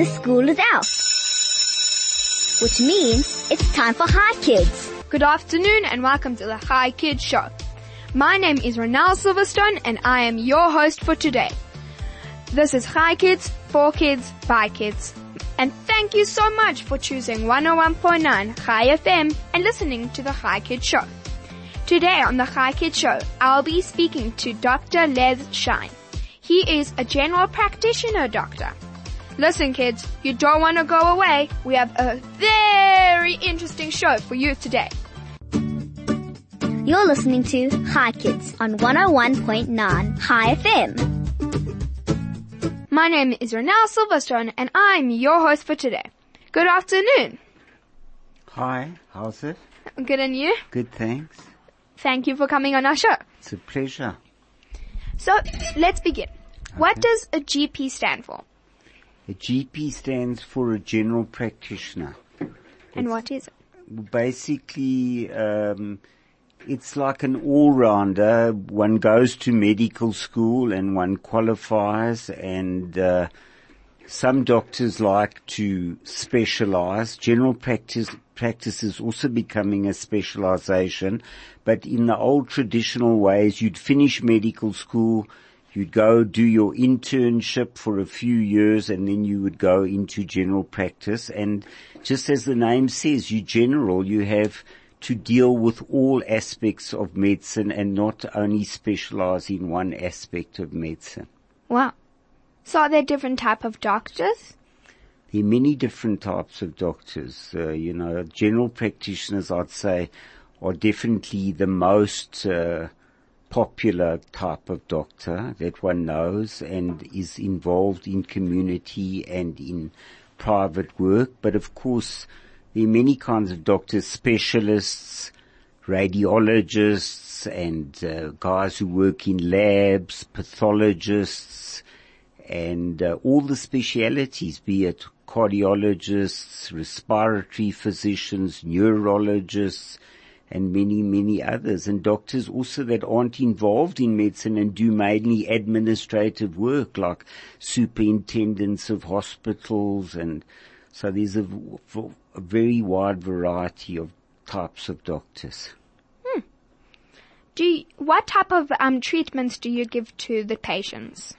the school is out. Which means it's time for Chai Kids. Good afternoon and welcome to the Chai Kids Show. My name is Ronelle Silverstone and I am your host for today. This is Chai Kids, for kids, by kids. And thank you so much for choosing 101.9 Chai FM and listening to the Chai Kids Show. Today on the Chai Kids Show, I'll be speaking to Dr. Les Shain. He is a general practitioner doctor. Listen kids, you don't want to go away. We have a very interesting show for you today. You're listening to Chai Kids on 101.9 Chai FM. My name is Ronelle Silverstone and I'm your host for today. Good afternoon. Hi, how's it? Good and you? Good, thanks. Thank you for coming on our show. It's a pleasure. So, let's begin. What does a GP stand for? A GP stands for a general practitioner. And what is it? Basically, um, it's like an all-rounder. One goes to medical school and one qualifies and, uh, some doctors like to specialize. General practice, practice is also becoming a specialization, but in the old traditional ways, you'd finish medical school, you'd go do your internship for a few years and then you would go into general practice. And just as the name says, you general, you have to deal with all aspects of medicine and not only specialize in one aspect of medicine. Wow. So are there different type of doctors? There are many different types of doctors. Uh, you know, general practitioners, I'd say, are definitely the most uh, popular type of doctor that one knows and is involved in community and in private work. But of course, there are many kinds of doctors, specialists, radiologists, and uh, guys who work in labs, pathologists, and uh, all the specialities, be it cardiologists, respiratory physicians, neurologists, and many, many others. And doctors also that aren't involved in medicine and do mainly administrative work like superintendents of hospitals. And so there's a, a very wide variety of types of doctors. Do you, what type of um, treatments do you give to the patients?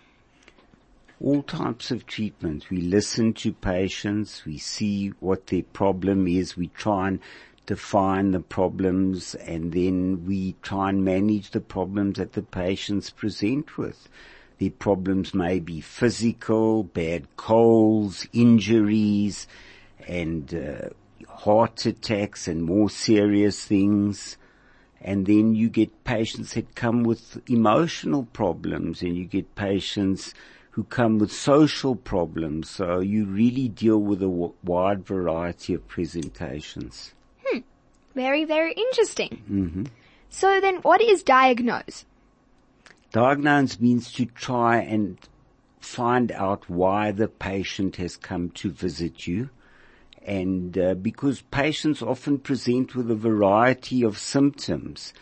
all types of treatment. We listen to patients, we see what their problem is, we try and define the problems and then we try and manage the problems that the patients present with. The problems may be physical, bad colds, injuries, and uh, heart attacks and more serious things. And then you get patients that come with emotional problems and you get patients who come with social problems. So you really deal with a w- wide variety of presentations. Very, very interesting. Mm-hmm. So then what is diagnose? Diagnose means to try and find out why the patient has come to visit you. And uh, because patients often present with a variety of symptoms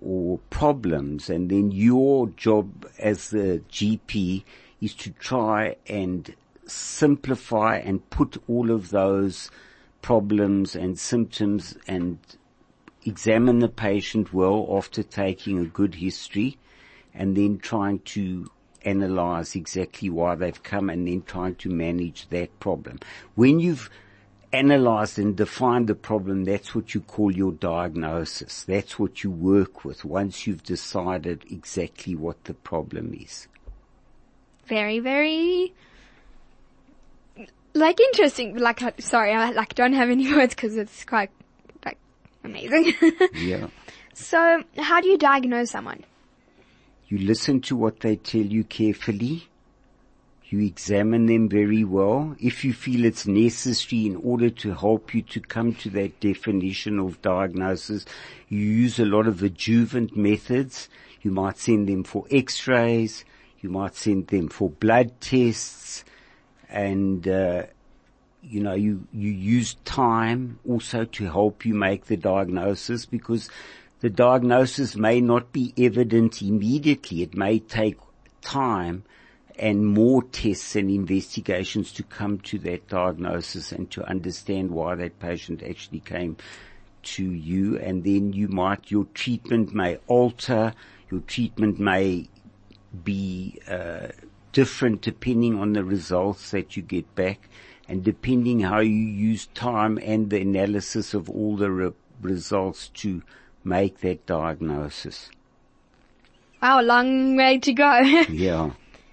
or problems, and then your job as the GP is to try and simplify and put all of those problems and symptoms and examine the patient well after taking a good history and then trying to analyze exactly why they've come and then trying to manage that problem. When you've analyzed and defined the problem, that's what you call your diagnosis. That's what you work with once you've decided exactly what the problem is. Very, very, like interesting. Like, uh, sorry, I like don't have any words because it's quite, like, amazing. Yeah. so, how do you diagnose someone? You listen to what they tell you carefully. You examine them very well. If you feel it's necessary in order to help you to come to that definition of diagnosis, you use a lot of adjuvant methods. You might send them for x-rays. You might send them for blood tests and, uh, you know, you, you use time also to help you make the diagnosis because the diagnosis may not be evident immediately. It may take time and more tests and investigations to come to that diagnosis and to understand why that patient actually came to you. And then you might, your treatment may alter, your treatment may be, uh, different depending on the results that you get back and depending how you use time and the analysis of all the re- results to make that diagnosis. Wow, a long way to go. Yeah.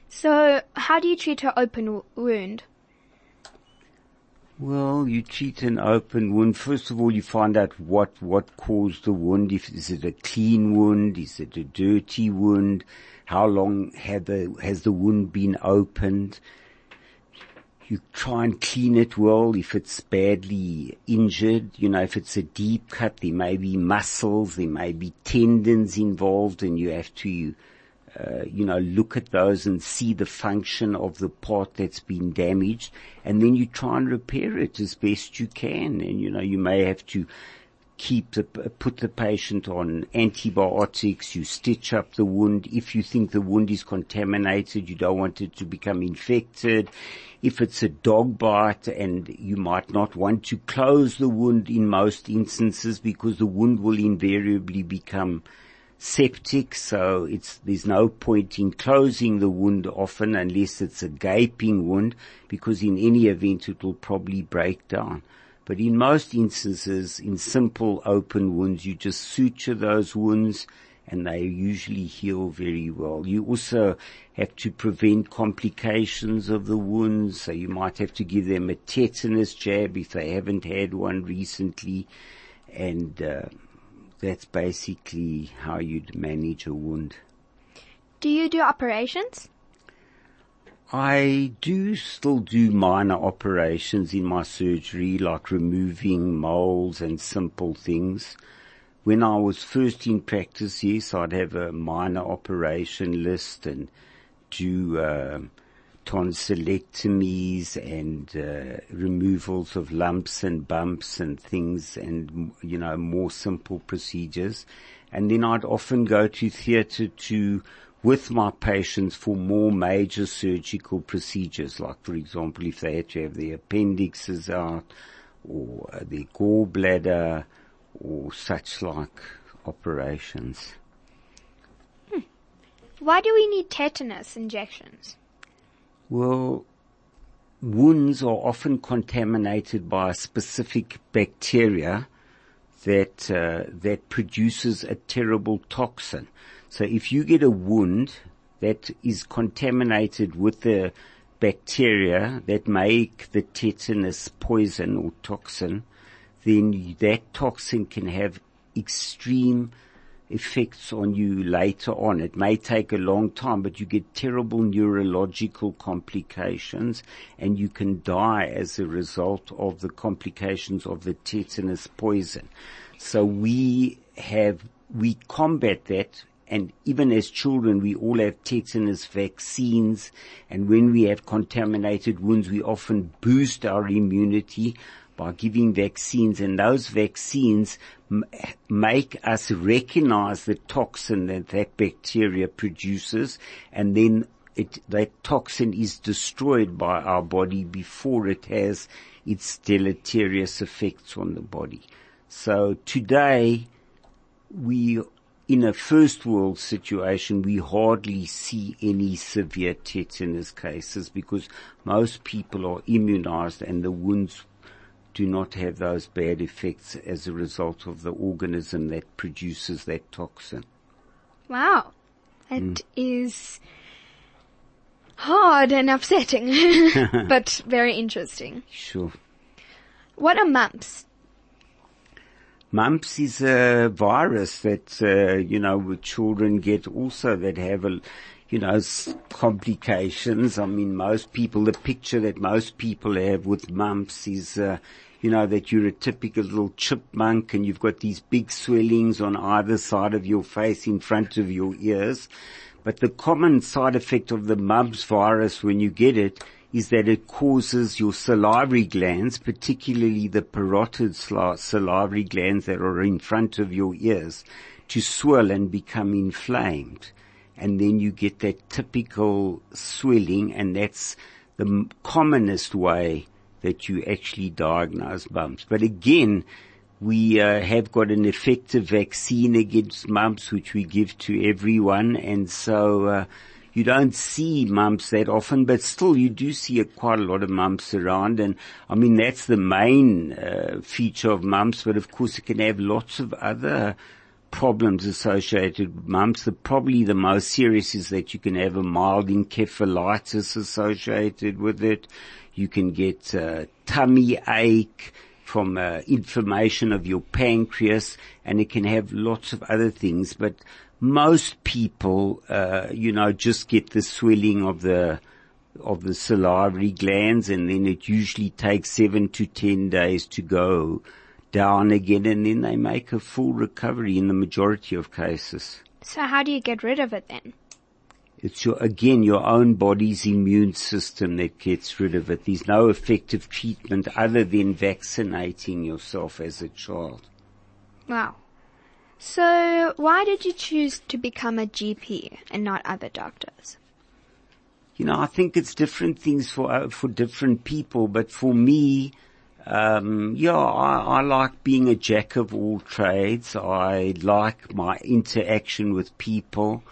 so, how do you treat an open wound? Well, you treat an open wound. First of all, you find out what, what caused the wound. If, is it a clean wound? Is it a dirty wound? How long had the, has the wound been opened? You try and clean it well if it's badly injured. You know, if it's a deep cut, there may be muscles, there may be tendons involved and you have to, uh, you know, look at those and see the function of the part that's been damaged and then you try and repair it as best you can. And you know, you may have to keep the, put the patient on antibiotics, you stitch up the wound. If you think the wound is contaminated, you don't want it to become infected. If it's a dog bite and you might not want to close the wound in most instances because the wound will invariably become septic, so it's, there's no point in closing the wound often unless it's a gaping wound because in any event it will probably break down. But in most instances, in simple open wounds, you just suture those wounds and they usually heal very well. You also have to prevent complications of the wounds, so you might have to give them a tetanus jab if they haven't had one recently, and uh, that's basically how you'd manage a wound. Do you do operations? I do still do minor operations in my surgery, like removing moles and simple things. When I was first in practice, yes, I'd have a minor operation list and do uh, tonsillectomies and uh, removals of lumps and bumps and things and, you know, more simple procedures. And then I'd often go to theatre to with my patients for more major surgical procedures, like for example, if they had to have their appendixes out or uh, their gallbladder or such like operations. Why do we need tetanus injections? Well, wounds are often contaminated by a specific bacteria that uh, that produces a terrible toxin. So if you get a wound that is contaminated with the bacteria that make the tetanus poison or toxin, then that toxin can have extreme effects on you later on. It may take a long time, but you get terrible neurological complications and you can die as a result of the complications of the tetanus poison. So we have, we combat that and even as children, we all have tetanus vaccines. And when we have contaminated wounds, we often boost our immunity by giving vaccines. And those vaccines m- make us recognize the toxin that that bacteria produces. And then it, that toxin is destroyed by our body before it has its deleterious effects on the body. So today, we in a first world situation, we hardly see any severe tetanus cases because most people are immunized and the wounds do not have those bad effects as a result of the organism that produces that toxin. Wow. that mm. is hard and upsetting, but very interesting. Sure. What are mumps? Mumps is a virus that, uh, you know, with children get also that have a, you know, complications. I mean, most people, the picture that most people have with mumps is, uh, you know, that you're a typical little chipmunk and you've got these big swellings on either side of your face in front of your ears. But the common side effect of the mumps virus when you get it is that it causes your salivary glands, particularly the parotid salivary glands that are in front of your ears, to swell and become inflamed. and then you get that typical swelling and that's the commonest way that you actually diagnose mumps. But again, we uh, have got an effective vaccine against mumps which we give to everyone and so uh, you don't see mumps that often, but still you do see a, quite a lot of mumps around. And I mean, that's the main uh, feature of mumps, but of course it can have lots of other problems associated with mumps. The, probably the most serious is that you can have a mild encephalitis associated with it. You can get uh, tummy ache from uh, inflammation of your pancreas, and it can have lots of other things. But most people, uh, you know, just get the swelling of the of the salivary glands, and then it usually takes seven to ten days to go down again, and then they make a full recovery in the majority of cases. So how do you get rid of it then? It's your, again, your own body's immune system that gets rid of it. There's no effective treatment other than vaccinating yourself as a child. Wow. So why did you choose to become a GP and not other doctors? You know, I think it's different things for, uh, for different people, but for me, um, yeah, I, I like being a jack of all trades. I like my interaction with people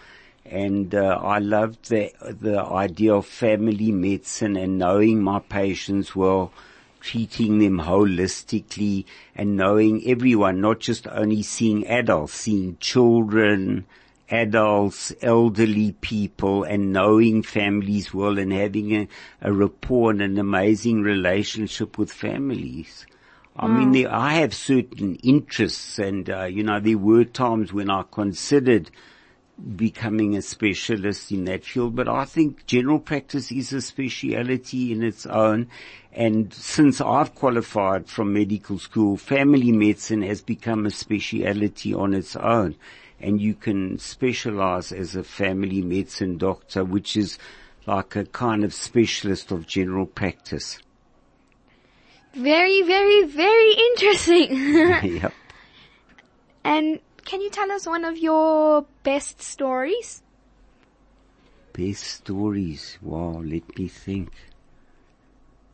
and uh, I loved the the idea of family medicine and knowing my patients well, treating them holistically and knowing everyone, not just only seeing adults, seeing children, adults, elderly people and knowing families well and having a, a rapport and an amazing relationship with families. I mean, there, I have certain interests and, uh, you know, there were times when I considered becoming a specialist in that field, but I think general practice is a speciality in its own. And since I've qualified from medical school, family medicine has become a speciality on its own. And you can specialize as a family medicine doctor, which is like a kind of specialist of general practice. Very, very, very interesting. yep. and can you tell us one of your best stories? Best stories. Wow, let me think.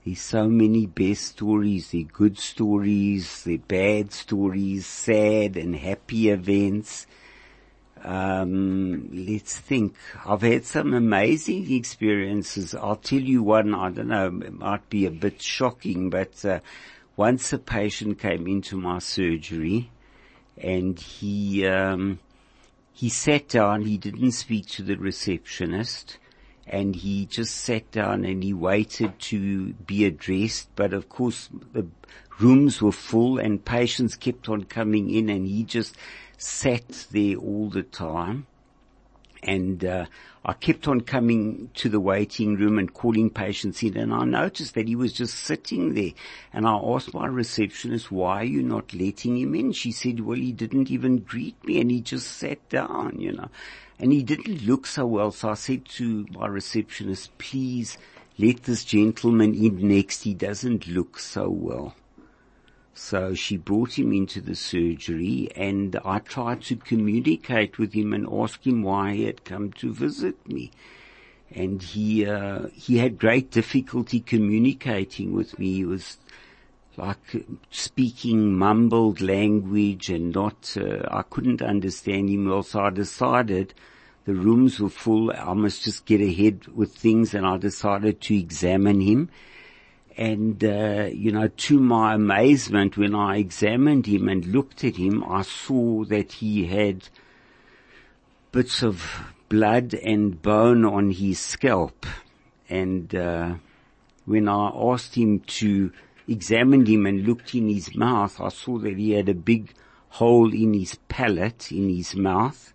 There's so many best stories. There good stories, there bad stories, sad and happy events. Um, let's think. I've had some amazing experiences. I'll tell you one. I don't know. It might be a bit shocking, but uh, once a patient came into my surgery, and he um, he sat down. He didn't speak to the receptionist, and he just sat down and he waited to be addressed. But of course, the rooms were full, and patients kept on coming in, and he just sat there all the time. And uh, I kept on coming to the waiting room and calling patients in and I noticed that he was just sitting there. And I asked my receptionist, why are you not letting him in? She said, well, he didn't even greet me and he just sat down, you know. And he didn't look so well. So I said to my receptionist, please let this gentleman in next. He doesn't look so well. So she brought him into the surgery and I tried to communicate with him and ask him why he had come to visit me. And he, uh, he had great difficulty communicating with me. He was like speaking mumbled language and not, uh, I couldn't understand him well. So I decided the rooms were full. I must just get ahead with things and I decided to examine him and, uh, you know, to my amazement, when I examined him and looked at him, I saw that he had bits of blood and bone on his scalp. And, uh, when I asked him to examine him and looked in his mouth, I saw that he had a big hole in his palate, in his mouth.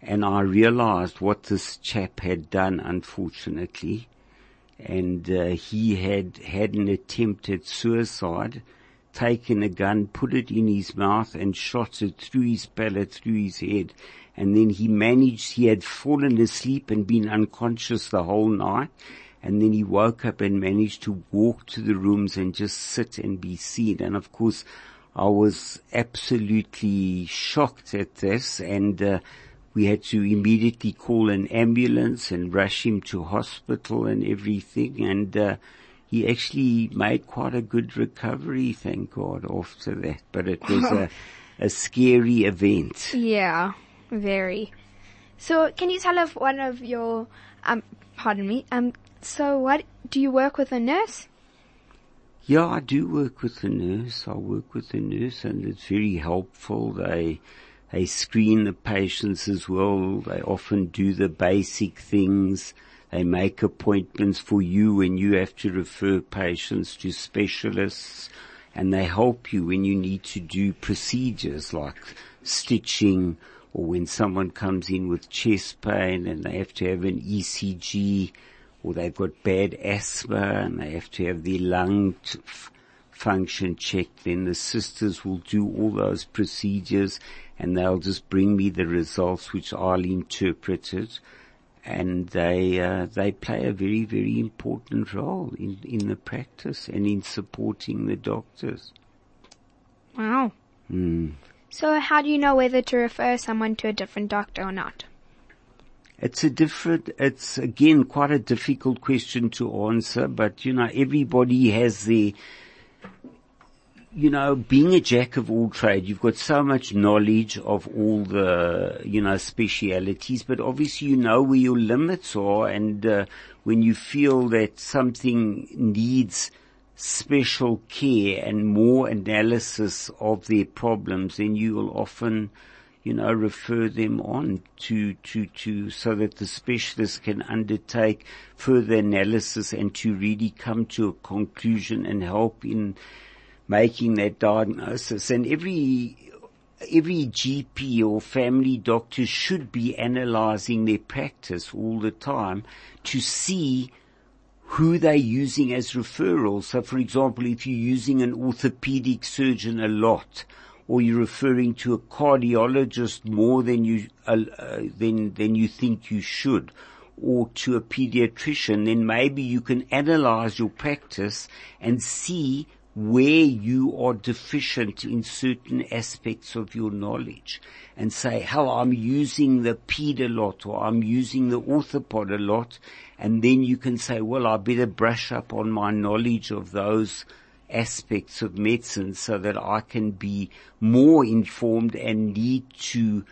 And I realized what this chap had done, unfortunately and uh, he had had an attempt at suicide, taken a gun, put it in his mouth and shot it through his palate, through his head. And then he managed, he had fallen asleep and been unconscious the whole night. And then he woke up and managed to walk to the rooms and just sit and be seen. And of course, I was absolutely shocked at this and, uh, we had to immediately call an ambulance and rush him to hospital and everything. And, uh, he actually made quite a good recovery, thank God, after that. But it was a, a scary event. Yeah, very. So can you tell us one of your, um, pardon me, um, so what, do you work with a nurse? Yeah, I do work with a nurse. I work with a nurse and it's very helpful. They, they screen the patients as well. They often do the basic things. They make appointments for you when you have to refer patients to specialists and they help you when you need to do procedures like stitching or when someone comes in with chest pain and they have to have an ECG or they've got bad asthma and they have to have their lung function checked, then the sisters will do all those procedures and they'll just bring me the results which I'll interpret it and they uh, they play a very very important role in in the practice and in supporting the doctors. Wow. Mm. So how do you know whether to refer someone to a different doctor or not? It's a different, it's again quite a difficult question to answer, but you know, everybody has their, you know, being a jack of all trade, you've got so much knowledge of all the, you know, specialities, but obviously you know where your limits are and uh, when you feel that something needs special care and more analysis of their problems, then you will often, you know, refer them on to, to, to, so that the specialist can undertake further analysis and to really come to a conclusion and help in, making that diagnosis and every every GP or family doctor should be analyzing their practice all the time to see who they're using as referrals. So for example, if you're using an orthopedic surgeon a lot, or you're referring to a cardiologist more than you, uh, uh, than, than you think you should, or to a pediatrician, then maybe you can analyze your practice and see where you are deficient in certain aspects of your knowledge and say, hell, I'm using the ped a lot or I'm using the orthopod a lot. And then you can say, well, I better brush up on my knowledge of those aspects of medicine so that I can be more informed and need to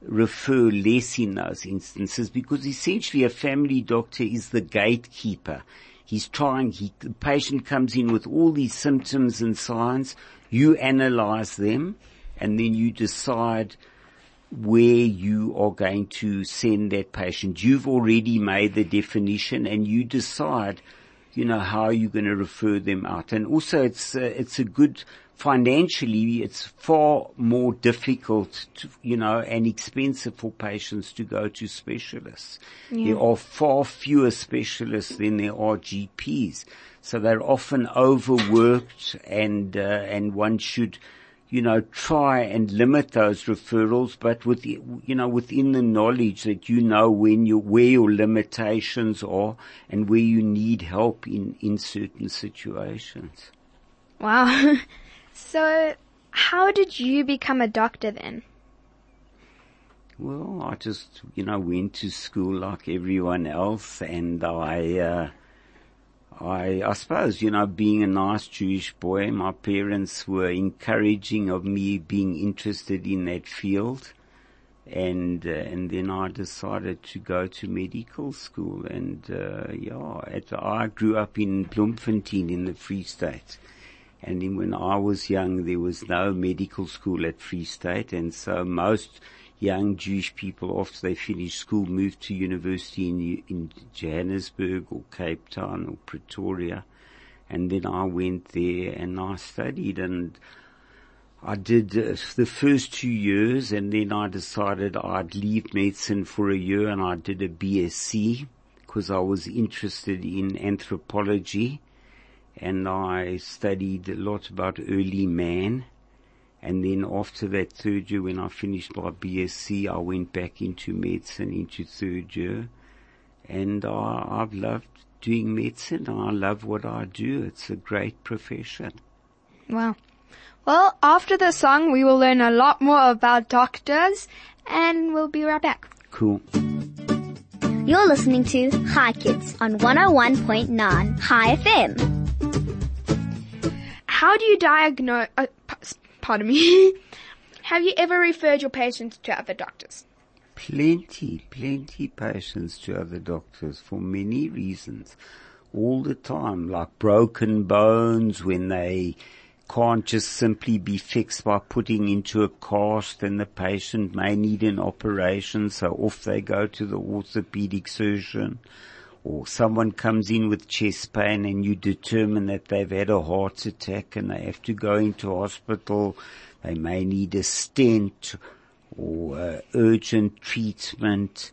refer less in those instances because essentially a family doctor is the gatekeeper. He's trying, he, the patient comes in with all these symptoms and signs. You analyze them and then you decide where you are going to send that patient. You've already made the definition and you decide, you know, how you're going to refer them out. And also it's, uh, it's a good, financially, it's far more difficult to, you know, and expensive for patients to go to specialists. Yeah. There are far fewer specialists than there are GPs. So they're often overworked and, uh, and one should, you know, try and limit those referrals, but with, you know, within the knowledge that you know when you, where your limitations are and where you need help in, in certain situations. Wow. so how did you become a doctor then? Well, I just, you know, went to school like everyone else and I, uh, I, I suppose, you know, being a nice Jewish boy, my parents were encouraging of me being interested in that field. And, uh, and then I decided to go to medical school and, uh, yeah, I grew up in Bloemfontein in the Free State. And when I was young, there was no medical school at Free State. And so most young Jewish people after they finished school moved to university in, in Johannesburg or Cape Town or Pretoria. And then I went there and I studied and I did uh, the first two years and then I decided I'd leave medicine for a year and I did a BSc because I was interested in anthropology and I studied a lot about early man and then after that third year, when I finished my BSc, I went back into medicine into third year. And I, I've loved doing medicine. I love what I do. It's a great profession. Wow. Well, after the song, we will learn a lot more about doctors and we'll be right back. Cool. You're listening to Chai Kids on 101.9 Chai FM. How do you diagnose, uh, pardon me, have you ever referred your patients to other doctors? Plenty, plenty patients to other doctors for many reasons. All the time, like broken bones when they can't just simply be fixed by putting into a cast and the patient may need an operation, so off they go to the orthopedic surgeon. Or someone comes in with chest pain and you determine that they've had a heart attack and they have to go into hospital. They may need a stent or uh, urgent treatment.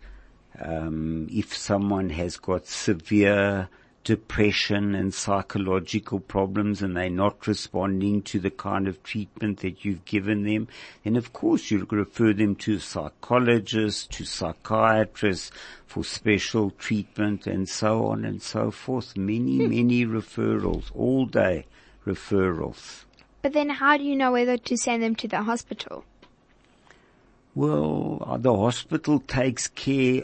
Um, if someone has got severe depression and psychological problems and they're not responding to the kind of treatment that you've given them, then of course you refer them to psychologists, to psychiatrists for special treatment and so on and so forth. Many, many referrals, all day referrals. But then how do you know whether to send them to the hospital? Well, uh, the hospital takes care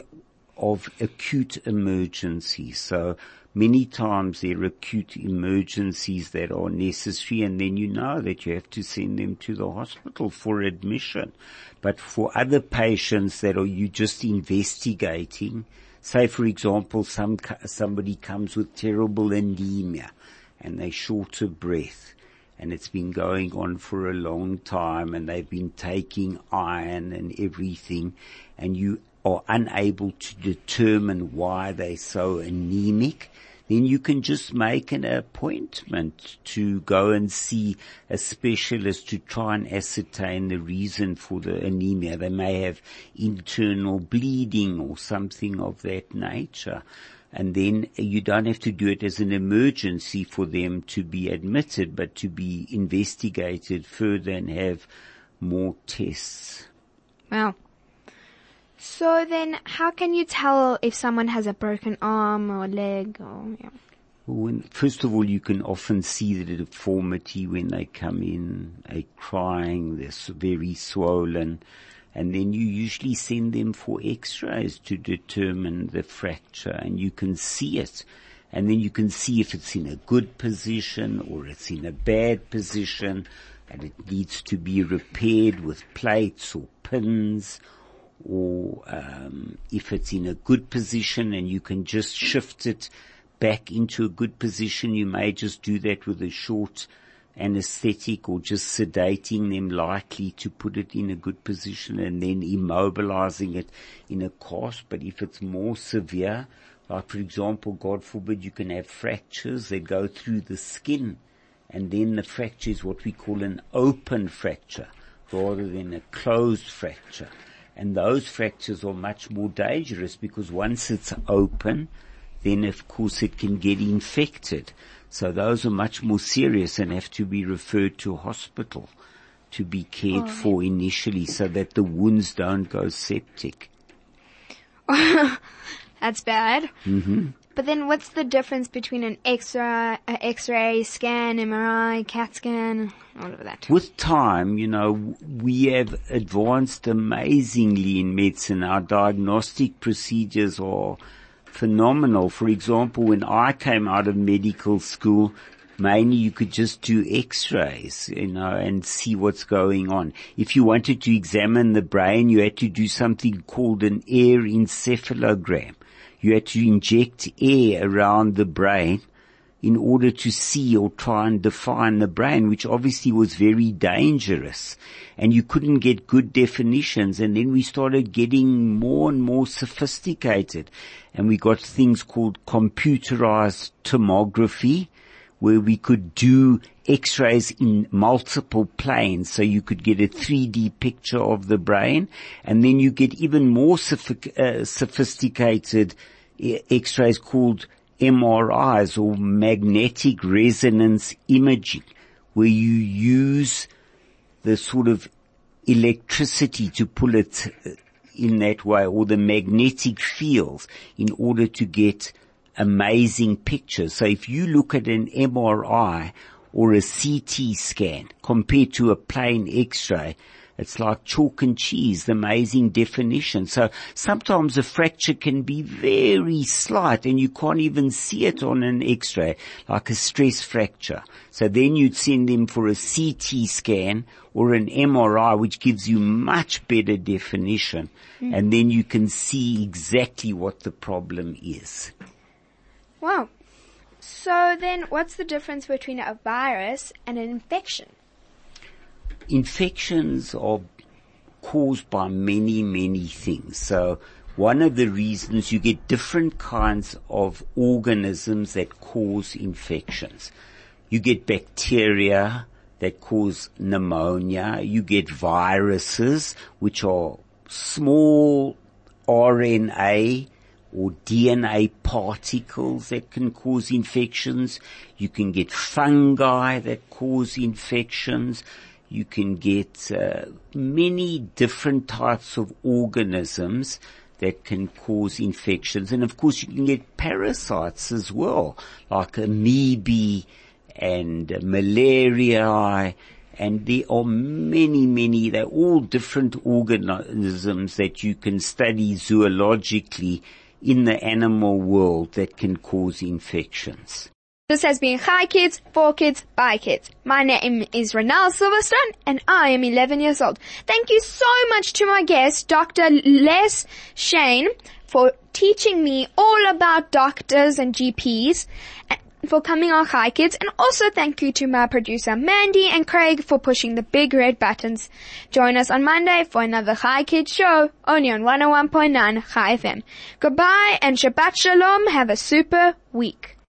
of acute emergencies. So many times there are acute emergencies that are necessary and then you know that you have to send them to the hospital for admission. But for other patients that are you just investigating, say for example some, somebody comes with terrible anemia and they're short of breath and it's been going on for a long time and they've been taking iron and everything and you are unable to determine why they're so anemic, then you can just make an appointment to go and see a specialist to try and ascertain the reason for the anemia. They may have internal bleeding or something of that nature and then you don't have to do it as an emergency for them to be admitted, but to be investigated further and have more tests. Wow. So then how can you tell if someone has a broken arm or leg or, yeah. When, first of all, you can often see the deformity when they come in, they're crying, they're very swollen, and then you usually send them for x-rays to determine the fracture and you can see it. And then you can see if it's in a good position or it's in a bad position and it needs to be repaired with plates or pins or um, if it's in a good position and you can just shift it back into a good position, you may just do that with a short anesthetic or just sedating them lightly to put it in a good position and then immobilizing it in a cast. But if it's more severe, like for example, God forbid you can have fractures that go through the skin and then the fracture is what we call an open fracture rather than a closed fracture. And those fractures are much more dangerous because once it's open, then of course it can get infected. So those are much more serious and have to be referred to hospital to be cared oh, for initially so that the wounds don't go septic. That's bad. Mm-hmm. But then what's the difference between an X-ray, X-ray scan, MRI, CAT scan, all of that? With time, you know, we have advanced amazingly in medicine. Our diagnostic procedures are phenomenal. For example, when I came out of medical school, mainly you could just do x-rays, you know, and see what's going on. If you wanted to examine the brain, you had to do something called an air encephalogram. You had to inject air around the brain in order to see or try and define the brain, which obviously was very dangerous. And you couldn't get good definitions. And then we started getting more and more sophisticated. And we got things called computerized tomography, where we could do x-rays in multiple planes. So you could get a 3D picture of the brain and then you get even more uh, sophisticated uh, x-rays called MRIs or magnetic resonance imaging where you use the sort of electricity to pull it uh, in that way or the magnetic fields in order to get amazing pictures. So if you look at an MRI or a CT scan compared to a plain x-ray, it's like chalk and cheese, the amazing definition. So sometimes a fracture can be very slight and you can't even see it on an x-ray, like a stress fracture. So then you'd send them for a CT scan or an MRI, which gives you much better definition. Mm. And then you can see exactly what the problem is. Wow. So then what's the difference between a virus and an infection? infections are caused by many, many things. So one of the reasons you get different kinds of organisms that cause infections. You get bacteria that cause pneumonia. You get viruses, which are small RNA or DNA particles that can cause infections. You can get fungi that cause infections you can get uh, many different types of organisms that can cause infections. And of course you can get parasites as well, like amoebae and malaria and there are many, many, they're all different organisms that you can study zoologically in the animal world that can cause infections. This has been Chai Kids, for Kids, by Kids. My name is Ronelle Silverstone and I am 11 years old. Thank you so much to my guest, Dr. Les Shain, for teaching me all about doctors and GPs for coming on Chai Kids and also thank you to my producer Mandy and Craig for pushing the big red buttons. Join us on Monday for another Chai Kids show only on 101.9 Chai FM. Goodbye and Shabbat Shalom. Have a super week.